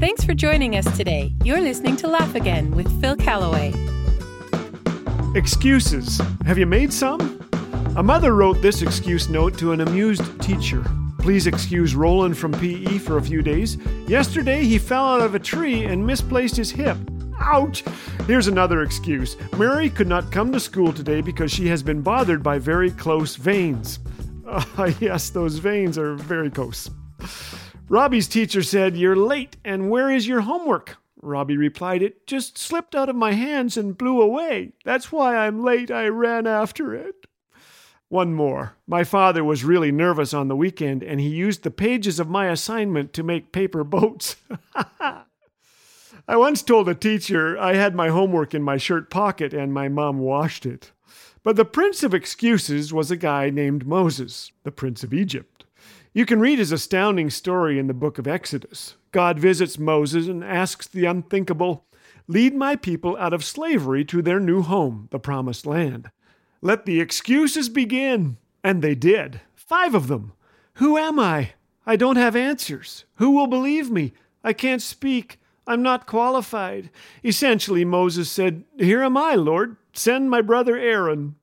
Thanks for joining us today. You're listening to Laugh Again with Phil Callaway. Excuses. Have you made some? A mother wrote this excuse note to an amused teacher. Please excuse Roland from PE for a few days. Yesterday he fell out of a tree and misplaced his hip. Ouch! Here's another excuse. Mary could not come to school today because she has been bothered by very close veins. Uh, yes, those veins are very close. Robbie's teacher said, You're late, and where is your homework? Robbie replied, It just slipped out of my hands and blew away. That's why I'm late. I ran after it. One more. My father was really nervous on the weekend, and he used the pages of my assignment to make paper boats. I once told a teacher I had my homework in my shirt pocket and my mom washed it. But the prince of excuses was a guy named Moses, the prince of Egypt. You can read his astounding story in the book of Exodus. God visits Moses and asks the unthinkable, Lead my people out of slavery to their new home, the promised land. Let the excuses begin. And they did. Five of them. Who am I? I don't have answers. Who will believe me? I can't speak. I'm not qualified. Essentially, Moses said, Here am I, Lord. Send my brother Aaron.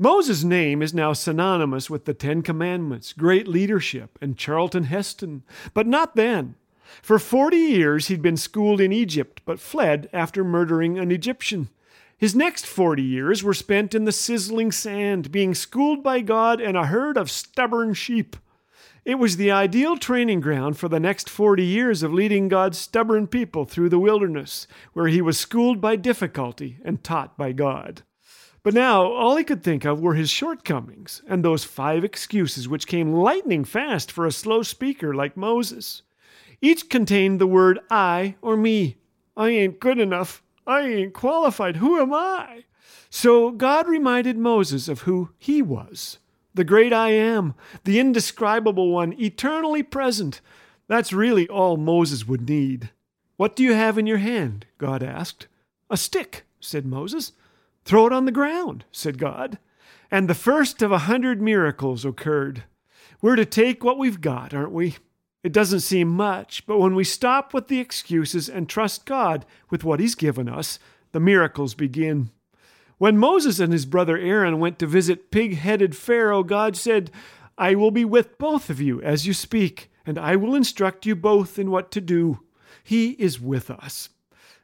Moses' name is now synonymous with the Ten Commandments, great leadership, and Charlton Heston. But not then. For forty years he'd been schooled in Egypt, but fled after murdering an Egyptian. His next forty years were spent in the sizzling sand, being schooled by God and a herd of stubborn sheep. It was the ideal training ground for the next 40 years of leading God's stubborn people through the wilderness, where he was schooled by difficulty and taught by God. But now all he could think of were his shortcomings and those five excuses which came lightning fast for a slow speaker like Moses. Each contained the word I or me. I ain't good enough. I ain't qualified. Who am I? So God reminded Moses of who he was the great I am, the indescribable one, eternally present. That's really all Moses would need. What do you have in your hand? God asked. A stick, said Moses. Throw it on the ground, said God. And the first of a hundred miracles occurred. We're to take what we've got, aren't we? It doesn't seem much, but when we stop with the excuses and trust God with what He's given us, the miracles begin. When Moses and his brother Aaron went to visit pig headed Pharaoh, God said, I will be with both of you as you speak, and I will instruct you both in what to do. He is with us.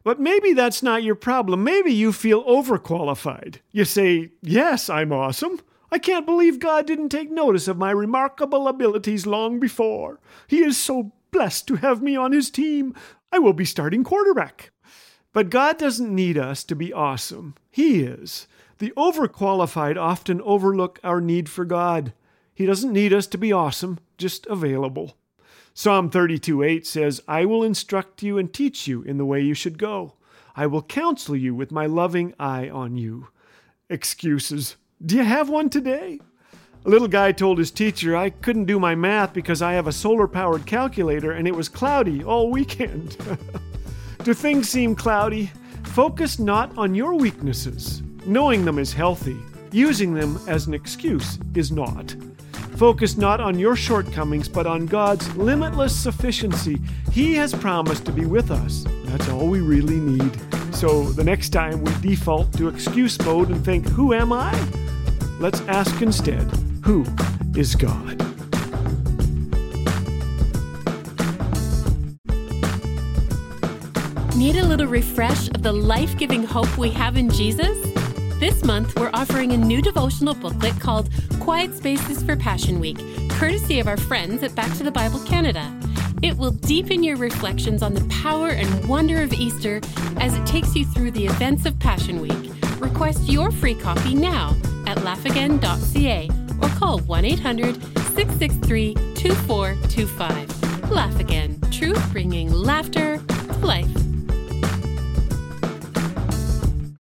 But maybe that's not your problem. Maybe you feel overqualified. You say, Yes, I'm awesome. I can't believe God didn't take notice of my remarkable abilities long before. He is so blessed to have me on his team. I will be starting quarterback. But God doesn't need us to be awesome. He is. The overqualified often overlook our need for God. He doesn't need us to be awesome, just available. Psalm 32 8 says, I will instruct you and teach you in the way you should go. I will counsel you with my loving eye on you. Excuses. Do you have one today? A little guy told his teacher, I couldn't do my math because I have a solar powered calculator and it was cloudy all weekend. Do things seem cloudy? Focus not on your weaknesses. Knowing them is healthy. Using them as an excuse is not. Focus not on your shortcomings, but on God's limitless sufficiency. He has promised to be with us. That's all we really need. So the next time we default to excuse mode and think, Who am I? Let's ask instead, Who is God? Need a little refresh of the life giving hope we have in Jesus? This month, we're offering a new devotional booklet called Quiet Spaces for Passion Week, courtesy of our friends at Back to the Bible Canada. It will deepen your reflections on the power and wonder of Easter as it takes you through the events of Passion Week. Request your free copy now at laughagain.ca or call 1 800 663 2425. Laugh Again, truth bringing laughter to life.